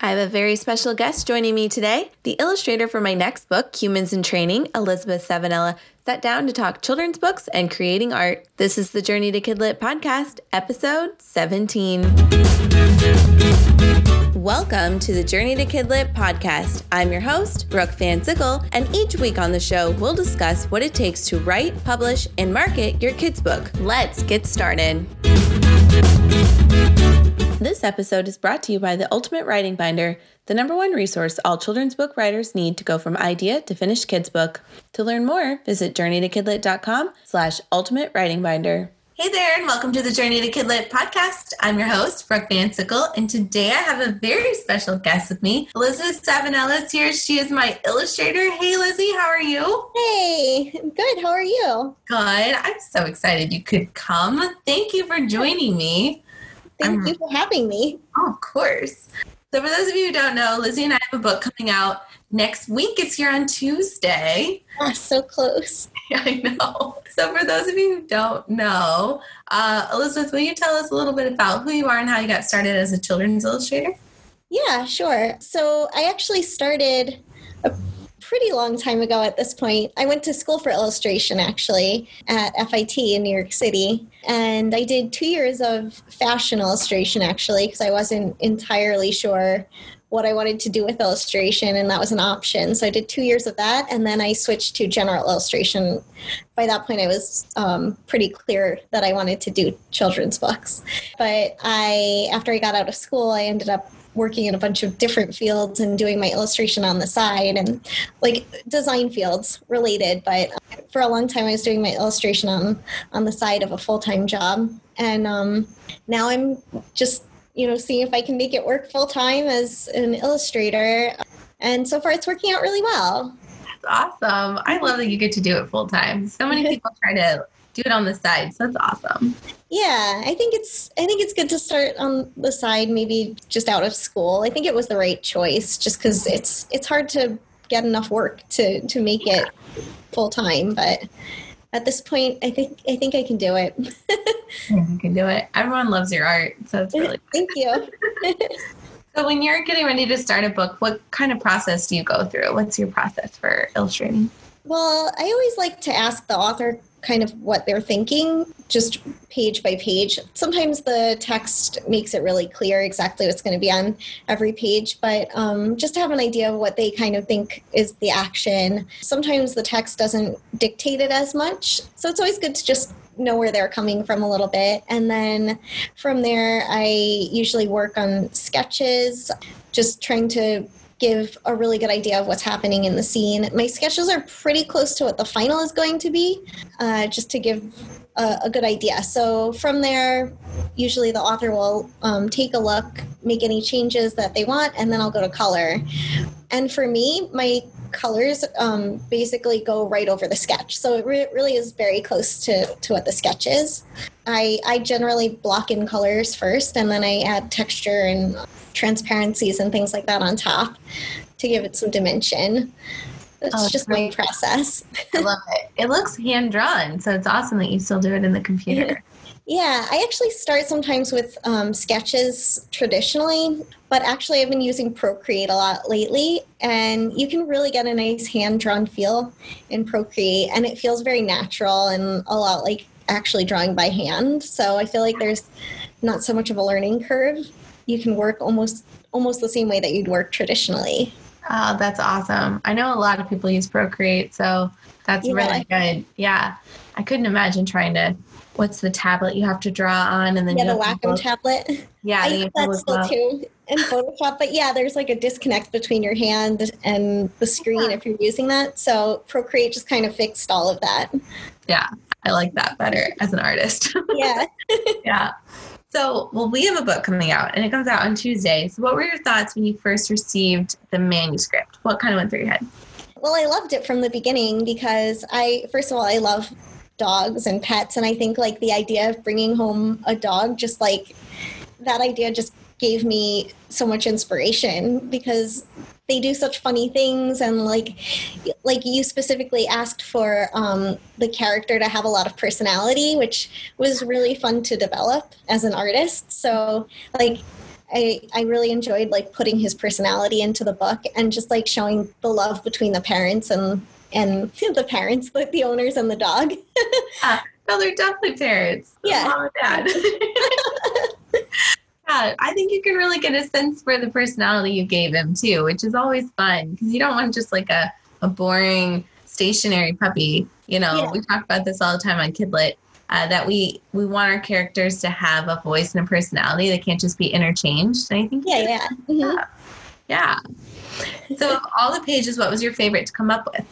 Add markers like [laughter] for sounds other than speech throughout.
I have a very special guest joining me today. The illustrator for my next book, Humans in Training, Elizabeth Savanella, sat down to talk children's books and creating art. This is the Journey to Kidlit podcast, episode 17. Welcome to the Journey to Kidlit podcast. I'm your host, Brooke Van Sickle, and each week on the show, we'll discuss what it takes to write, publish, and market your kids' book. Let's get started. This episode is brought to you by the Ultimate Writing Binder, the number one resource all children's book writers need to go from idea to finished kids book. To learn more, visit journeytokidlit.com slash ultimate writing binder. Hey there, and welcome to the Journey to Kidlit podcast. I'm your host, Brooke Van Sickle, and today I have a very special guest with me. Elizabeth Savanella is here. She is my illustrator. Hey, Lizzie, how are you? Hey, good. How are you? Good. I'm so excited you could come. Thank you for joining me. Thank you for having me. Oh, of course. So, for those of you who don't know, Lizzie and I have a book coming out next week. It's here on Tuesday. Ah, so close. [laughs] I know. So, for those of you who don't know, uh, Elizabeth, will you tell us a little bit about who you are and how you got started as a children's illustrator? Yeah, sure. So, I actually started a pretty long time ago at this point. I went to school for illustration actually at FIT in New York City. And I did two years of fashion illustration actually because I wasn't entirely sure what I wanted to do with illustration, and that was an option. So I did two years of that, and then I switched to general illustration. By that point, I was um, pretty clear that I wanted to do children's books. But I, after I got out of school, I ended up working in a bunch of different fields and doing my illustration on the side and like design fields related but for a long time i was doing my illustration on on the side of a full-time job and um, now i'm just you know seeing if i can make it work full-time as an illustrator and so far it's working out really well that's awesome i love that you get to do it full-time so many [laughs] people try to do it on the side. So that's awesome. Yeah, I think it's I think it's good to start on the side, maybe just out of school. I think it was the right choice, just because it's it's hard to get enough work to to make it full time. But at this point, I think I think I can do it. [laughs] you can do it. Everyone loves your art, so it's really [laughs] thank you. [laughs] so when you're getting ready to start a book, what kind of process do you go through? What's your process for illustrating? Well, I always like to ask the author kind of what they're thinking just page by page. Sometimes the text makes it really clear exactly what's going to be on every page, but um, just to have an idea of what they kind of think is the action. Sometimes the text doesn't dictate it as much, so it's always good to just know where they're coming from a little bit. And then from there, I usually work on sketches, just trying to give a really good idea of what's happening in the scene. My sketches are pretty close to what the final is going to be, uh, just to give a, a, good idea. So from there, usually the author will um, take a look, make any changes that they want, and then I'll go to color. And for me, my colors um, basically go right over the sketch. So it re- really is very close to, to what the sketch is. I, I generally block in colors first and then I add texture and transparencies and things like that on top to give it some dimension. It's oh, just my process. I love it. It looks hand drawn, so it's awesome that you still do it in the computer. [laughs] Yeah, I actually start sometimes with um, sketches traditionally, but actually I've been using Procreate a lot lately, and you can really get a nice hand drawn feel in Procreate, and it feels very natural and a lot like actually drawing by hand. So I feel like there's not so much of a learning curve. You can work almost almost the same way that you'd work traditionally. Oh, that's awesome. I know a lot of people use Procreate, so that's yeah. really good. Yeah. I couldn't imagine trying to what's the tablet you have to draw on and then yeah, the Wacom tablet. Yeah, I use that still too in Photoshop. But yeah, there's like a disconnect between your hand and the screen if you're using that. So Procreate just kind of fixed all of that. Yeah, I like that better as an artist. [laughs] Yeah. yeah. So, well, we have a book coming out and it comes out on Tuesday. So, what were your thoughts when you first received the manuscript? What kind of went through your head? Well, I loved it from the beginning because I, first of all, I love dogs and pets. And I think like the idea of bringing home a dog, just like that idea just gave me so much inspiration because they do such funny things and like like you specifically asked for um, the character to have a lot of personality which was really fun to develop as an artist so like I, I really enjoyed like putting his personality into the book and just like showing the love between the parents and and [laughs] the parents, like the owners and the dog. yeah. [laughs] No, they're definitely parents. Yeah. Mom and dad. [laughs] yeah, I think you can really get a sense for the personality you gave him too, which is always fun because you don't want just like a, a boring stationary puppy. You know, Yeah. we talk about this all the time on Kidlit. Uh, that we we want our characters to have a voice and a personality. They can't just be interchanged. And I think Yeah, yeah. Mhm. yeah. So of all the pages, what was your favorite to come up with?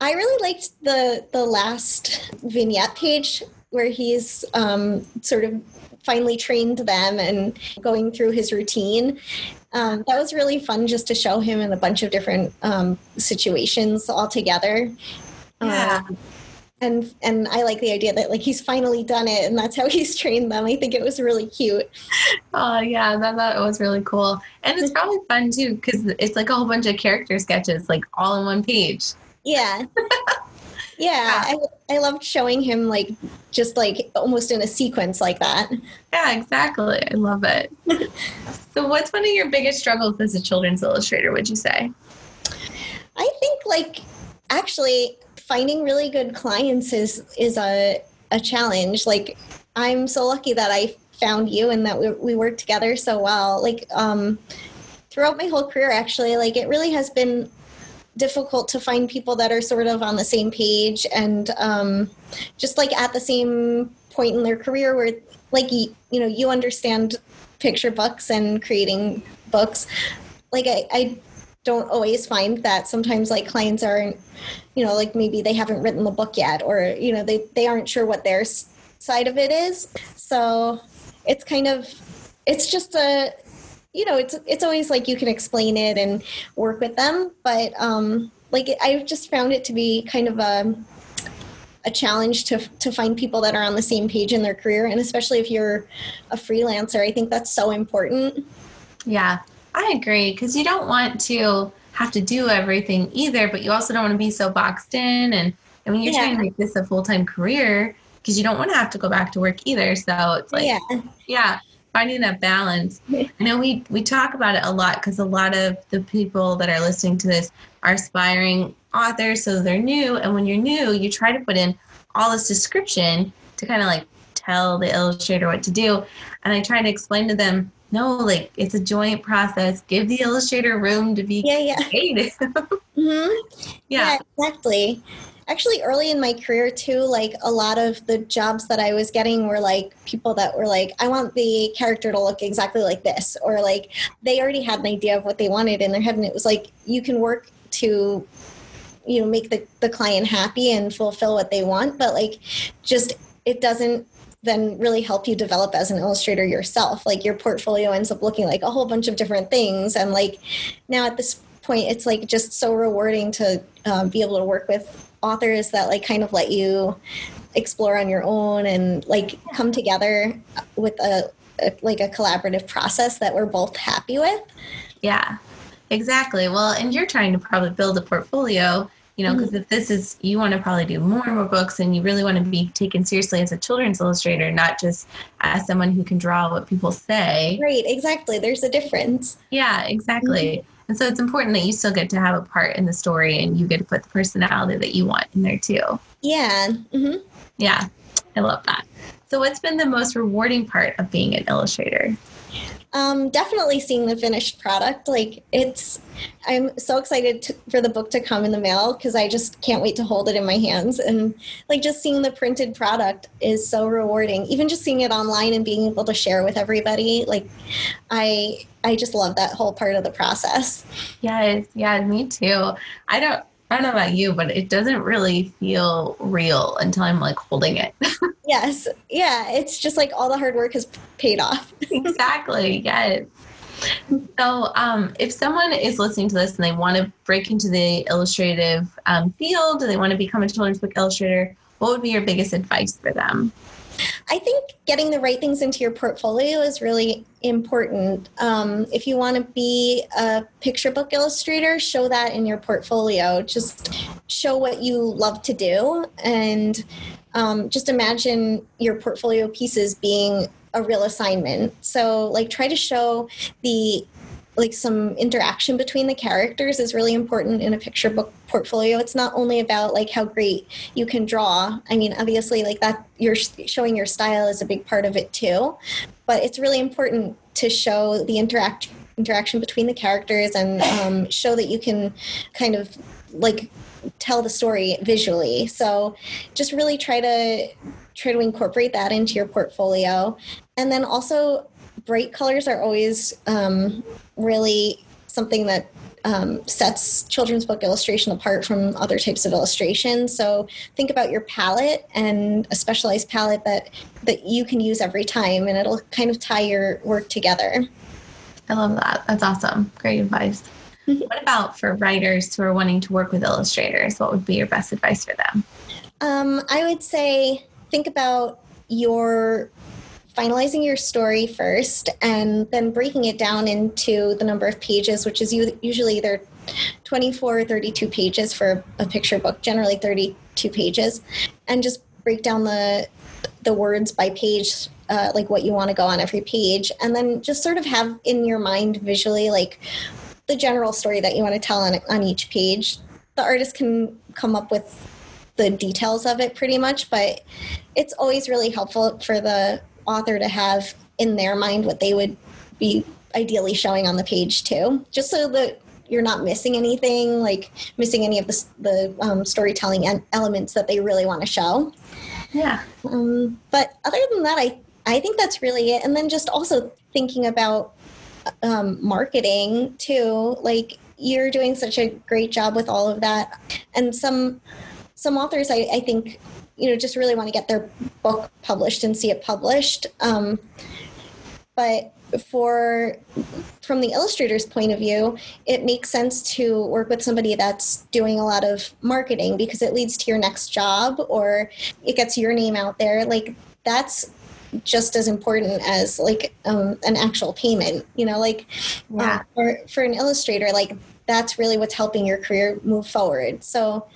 I really liked the the last vignette page where he's um, sort of finally trained them and going through his routine. Um, that was really fun just to show him in a bunch of different um, situations all together. Yeah. Um, and and I like the idea that like he's finally done it and that's how he's trained them. I think it was really cute. [laughs] Oh yeah, that, that was really cool, and it's probably fun too because it's like a whole bunch of character sketches, like all in one page. [laughs] Yeah. Yeah, I, I loved showing him like just like almost in a sequence like that. Yeah, exactly. I love it. [laughs] so, what's one of your biggest struggles as a children's illustrator? Would you say? I think like actually finding really good clients is is a a challenge. Like I'm so lucky that I found you and that we, we work together so well. Like um throughout my whole career actually like it really has been difficult to find people that are sort of on the same page and um just like at the same point in their career where like you, know you understand picture books and creating books. Like I, I don't always find that sometimes like clients aren't you know like maybe they haven't written the book yet or you know they, they aren't sure what their side of it is. So it's kind of it's just a you know it's it's always like you can explain it and work with them but um like i've just found it to be kind of a a challenge to to find people that are on the same page in their career and especially if you're a freelancer i think that's so important Yeah, I agree because you don't want to have to do everything either, but you also don't want to be so boxed in. And I mean, you're Yeah. trying to make this a full time career because you don't want to have to go back to work either. So it's like, yeah yeah finding that balance. I know we we talk about it a lot because a lot of the people that are listening to this are aspiring authors so they're new. And when you're new you try to put in all this description to kind of like tell the illustrator what to do. And i try to explain to them no like it's a joint process. Give the illustrator room to be yeah yeah. creative. [laughs] Hmm yeah exactly. Actually, early in my career, too, like a lot of the jobs that I was getting were like people that were like, I want the character to look exactly like this, or like they already had an idea of what they wanted in their head. And it was like, you can work to, you know, make the, the client happy and fulfill what they want, but like just it doesn't then really help you develop as an illustrator yourself. Like your portfolio ends up looking like a whole bunch of different things. And like now at this point, it's like just so rewarding to um, be able to work with authors that like kind of let you explore on your own and like come together with a, a like a collaborative process that we're both happy with. Yeah, exactly. Well, and you're trying to probably build a portfolio, you know, because mm-hmm. if this is, you want to probably do more and more books and you really want to be taken seriously as a children's illustrator, not just as someone who can draw what people say. Right, exactly. There's a difference. Yeah, exactly. Mm-hmm. And so it's important that you still get to have a part in the story and you get to put the personality that you want in there too. Yeah. hmm Yeah, I love that. So, what's been the most rewarding part of being an illustrator? Um, definitely seeing the finished product. Like it's, I'm so excited to, for the book to come in the mail because I just can't wait to hold it in my hands. And like just seeing the printed product is so rewarding. Even just seeing it online and being able to share with everybody. Like I, I just love that whole part of the process. Yes, yeah, me too. I don't I don't know about you, but it doesn't really feel real until I'm like holding it. [laughs] Yes. Yeah. It's just like all the hard work has paid off. [laughs] exactly. Yes. So, um, if someone is listening to this and they want to break into the illustrative um, field, they want to become a children's book illustrator, what would be your biggest advice for them? I think getting the right things into your portfolio is really important. Um, if you want to be a picture book illustrator, show that in your portfolio. Just show what you love to do and um, just imagine your portfolio pieces being a real assignment. So like try to show the like some interaction between the characters is really important in a picture book portfolio. It's not only about like how great you can draw. I mean obviously like that you're showing your style is a big part of it too. But it's really important to show the interact interaction between the characters and um, show that you can kind of like tell the story visually. So just really try to try to incorporate that into your portfolio. And then also bright colors are always um, really something that um, sets children's book illustration apart from other types of illustration. So think about your palette and a specialized palette that that you can use every time, and it'll kind of tie your work together. I love that. That's awesome. Great advice. [laughs] What about for writers who are wanting to work with illustrators? What would be your best advice for them? Um, I would say think about your finalizing your story first and then breaking it down into the number of pages, which is usually either 24 or 32 pages for a picture book, generally 32 pages, and just break down the the words by page, uh, like what you want to go on every page, and then just sort of have in your mind visually like the general story that you want to tell on on each page. The artist can come up with the details of it pretty much, but it's always really helpful for the author to have in their mind what they would be ideally showing on the page too, just so that you're not missing anything, like missing any of the, the um, storytelling elements that they really want to show. Yeah. Um, but other than that, I I think that's really it. And then just also thinking about um, marketing too. Like you're doing such a great job with all of that, and some some authors I, I think you know just really want to get their book published and see it published. Um, but for from the illustrator's point of view it makes sense to work with somebody that's doing a lot of marketing because it leads to your next job or it gets your name out there. Like that's just as important as like um, an actual payment you know like yeah. um, for, for an illustrator like that's really what's helping your career move forward. So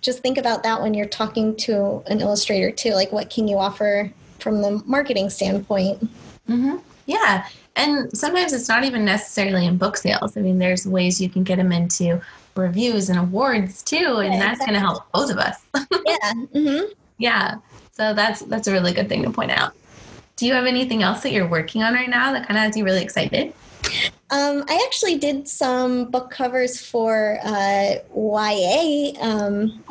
just think about that when you're talking to an illustrator too. Like, what can you offer from the marketing standpoint? Mm-hmm. Yeah. And sometimes it's not even necessarily in book sales. I mean, there's ways you can get them into reviews and awards too, and yeah, that's exactly. going to help both of us. [laughs] yeah. Mm-hmm. Yeah. So that's that's a really good thing to point out. Do you have anything else that you're working on right now that kind of has you really excited? Um, I actually did some book covers for uh, YA, um,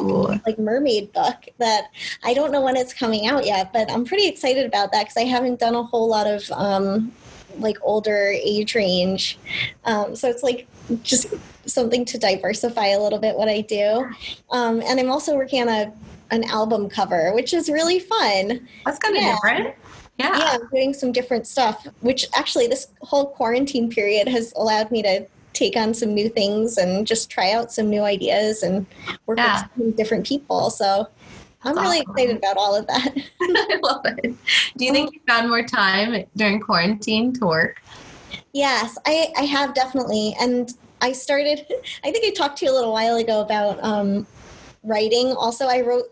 like mermaid book that I don't know when it's coming out yet, but I'm pretty excited about that because I haven't done a whole lot of um, like older age range. Um, so it's like just something to diversify a little bit what I do. Um, and I'm also working on a an album cover, which is really fun. That's kind of yeah. different. Yeah. Yeah, I'm doing some different stuff, which actually this whole quarantine period has allowed me to take on some new things and just try out some new ideas and work yeah. with some different people. So I'm really awesome. excited about all of that. [laughs] I love it. Do you think you found more time during quarantine to work? Yes, I, I have definitely. And I started, [laughs] I think I talked to you a little while ago about um, writing also i wrote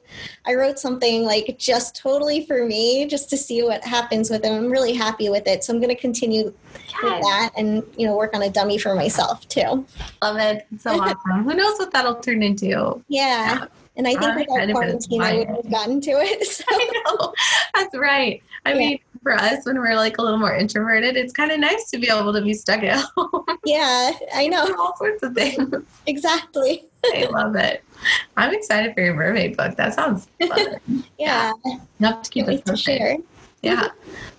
i wrote something like just totally for me just to see what happens with it i'm really happy with it so i'm going to continue yes. with that and you know work on a dummy for myself too love it so awesome who knows what that'll turn into yeah, yeah. And I think uh, without quarantine, I would have gotten to it. [laughs] So. [laughs] I know. That's right. I yeah. mean, for us, when we're like a little more introverted, it's kind of nice to be able to be stuck at [laughs] home. Yeah, I know. [laughs] All sorts of things. Exactly. I love it. I'm excited for your mermaid book. That sounds [laughs] fun. yeah. Have to keep to share. Yeah.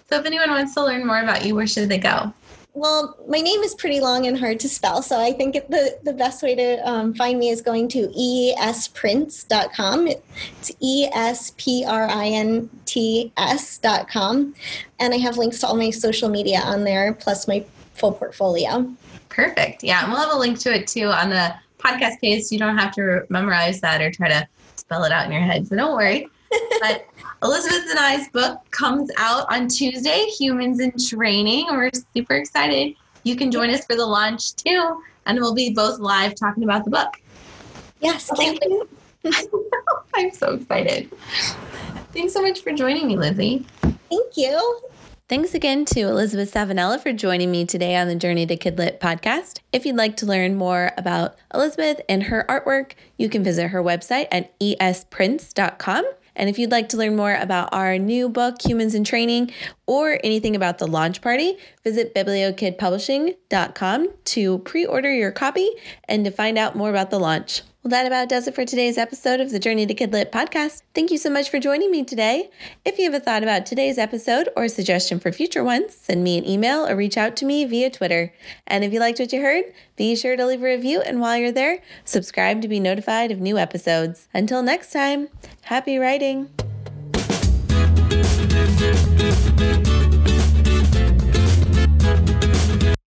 So if anyone wants to learn more about you, where should they go? Well, my name is pretty long and hard to spell, so I think the, the best way to um, find me is going to esprints.com. It's E S P R I N T S.com. And I have links to all my social media on there, plus my full portfolio. Perfect. Yeah. And we'll have a link to it too on the podcast page, so you don't have to memorize that or try to spell it out in your head. So don't worry. [laughs] but Elizabeth and I's book comes out on Tuesday, Humans in Training. We're super excited. You can join us for the launch too, and we'll be both live talking about the book. Yes, thank you. [laughs] I'm so excited. Thanks so much for joining me, Lizzie. Thank you. Thanks again to Elizabeth Savanella for joining me today on the Journey to Kidlit podcast. If you'd like to learn more about Elizabeth and her artwork, you can visit her website at esprints.com. And if you'd like to learn more about our new book, Humans in Training, or anything about the launch party, visit bibliokidpublishing.com to pre order your copy and to find out more about the launch. Well, that about does it for today's episode of the Journey to Kidlit podcast. Thank you so much for joining me today. If you have a thought about today's episode or a suggestion for future ones, send me an email or reach out to me via Twitter. And if you liked what you heard, be sure to leave a review. And while you're there, subscribe to be notified of new episodes. Until next time, happy writing.